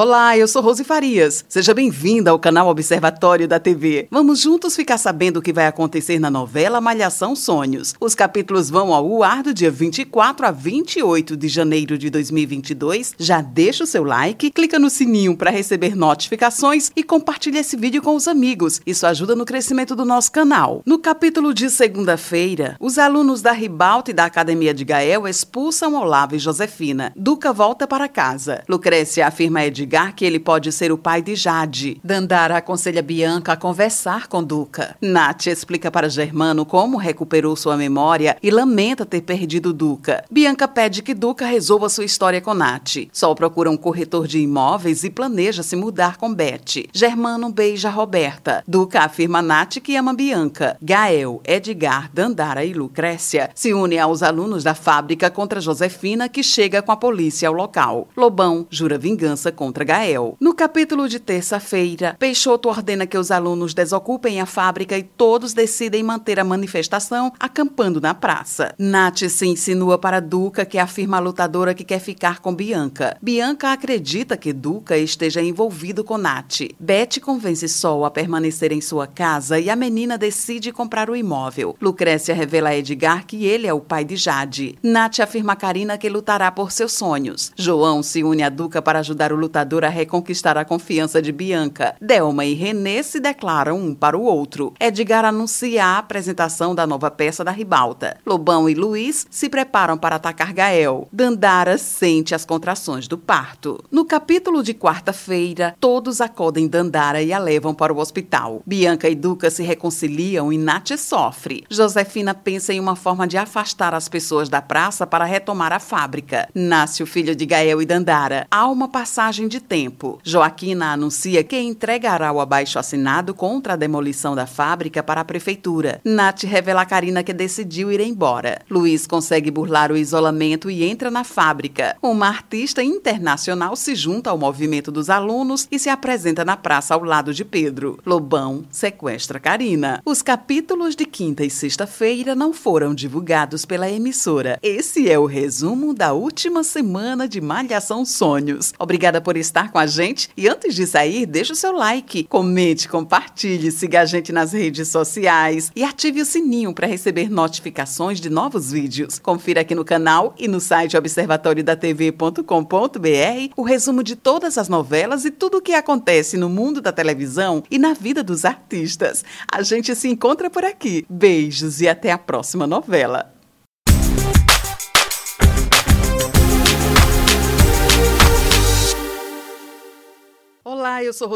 Olá, eu sou Rose Farias. Seja bem-vinda ao canal Observatório da TV. Vamos juntos ficar sabendo o que vai acontecer na novela Malhação Sonhos. Os capítulos vão ao ar do dia 24 a 28 de janeiro de 2022. Já deixa o seu like, clica no sininho para receber notificações e compartilha esse vídeo com os amigos. Isso ajuda no crescimento do nosso canal. No capítulo de segunda-feira, os alunos da Ribalta e da Academia de Gael expulsam Olavo e Josefina. Duca volta para casa. Lucrécia afirma a Edgar Que ele pode ser o pai de Jade. Dandara aconselha Bianca a conversar com Duca. Nath explica para Germano como recuperou sua memória e lamenta ter perdido Duca. Bianca pede que Duca resolva sua história com Nath. Sol procura um corretor de imóveis e planeja se mudar com Beth. Germano beija Roberta. Duca afirma a Nath que ama Bianca. Gael, Edgar, Dandara e Lucrécia se unem aos alunos da fábrica contra Josefina, que chega com a polícia ao local. Lobão jura vingança contra contra Gael. No capítulo de terça-feira, Peixoto ordena que os alunos desocupem a fábrica e todos decidem manter a manifestação acampando na praça. Nath se insinua para Duca, que afirma a lutadora que quer ficar com Bianca. Bianca acredita que Duca esteja envolvido com Nath. Beth convence Sol a permanecer em sua casa e a menina decide comprar o imóvel. Lucrécia revela a Edgar que ele é o pai de Jade. Nath afirma a Karina que lutará por seus sonhos. João se une a Duca para ajudar o lutador a reconquistar a confiança de Bianca. Delma e René se declaram um para o outro. Edgar anuncia a apresentação da nova peça da ribalta. Lobão e Luiz se preparam para atacar Gael. Dandara sente as contrações do parto. No capítulo de quarta-feira, todos acodem Dandara e a levam para o hospital. Bianca e Duca se reconciliam e Nath sofre. Josefina pensa em uma forma de afastar as pessoas da praça para retomar a fábrica. Nasce o filho de Gael e Dandara. Há uma passagem de tempo. Joaquina anuncia que entregará o abaixo-assinado contra a demolição da fábrica para a prefeitura. Nath revela a Karina que decidiu ir embora. Luiz consegue burlar o isolamento e entra na fábrica. Uma artista internacional se junta ao movimento dos alunos e se apresenta na praça ao lado de Pedro. Lobão sequestra Karina. Os capítulos de quinta e sexta-feira não foram divulgados pela emissora. Esse é o resumo da última semana de Malhação Sonhos. Obrigada por estar com a gente. E antes de sair, deixe o seu like, comente, compartilhe, siga a gente nas redes sociais e ative o sininho para receber notificações de novos vídeos. Confira aqui no canal e no site observatoriodatv.com.br o resumo de todas as novelas e tudo o que acontece no mundo da televisão e na vida dos artistas. A gente se encontra por aqui. Beijos e até a próxima novela. Eu sou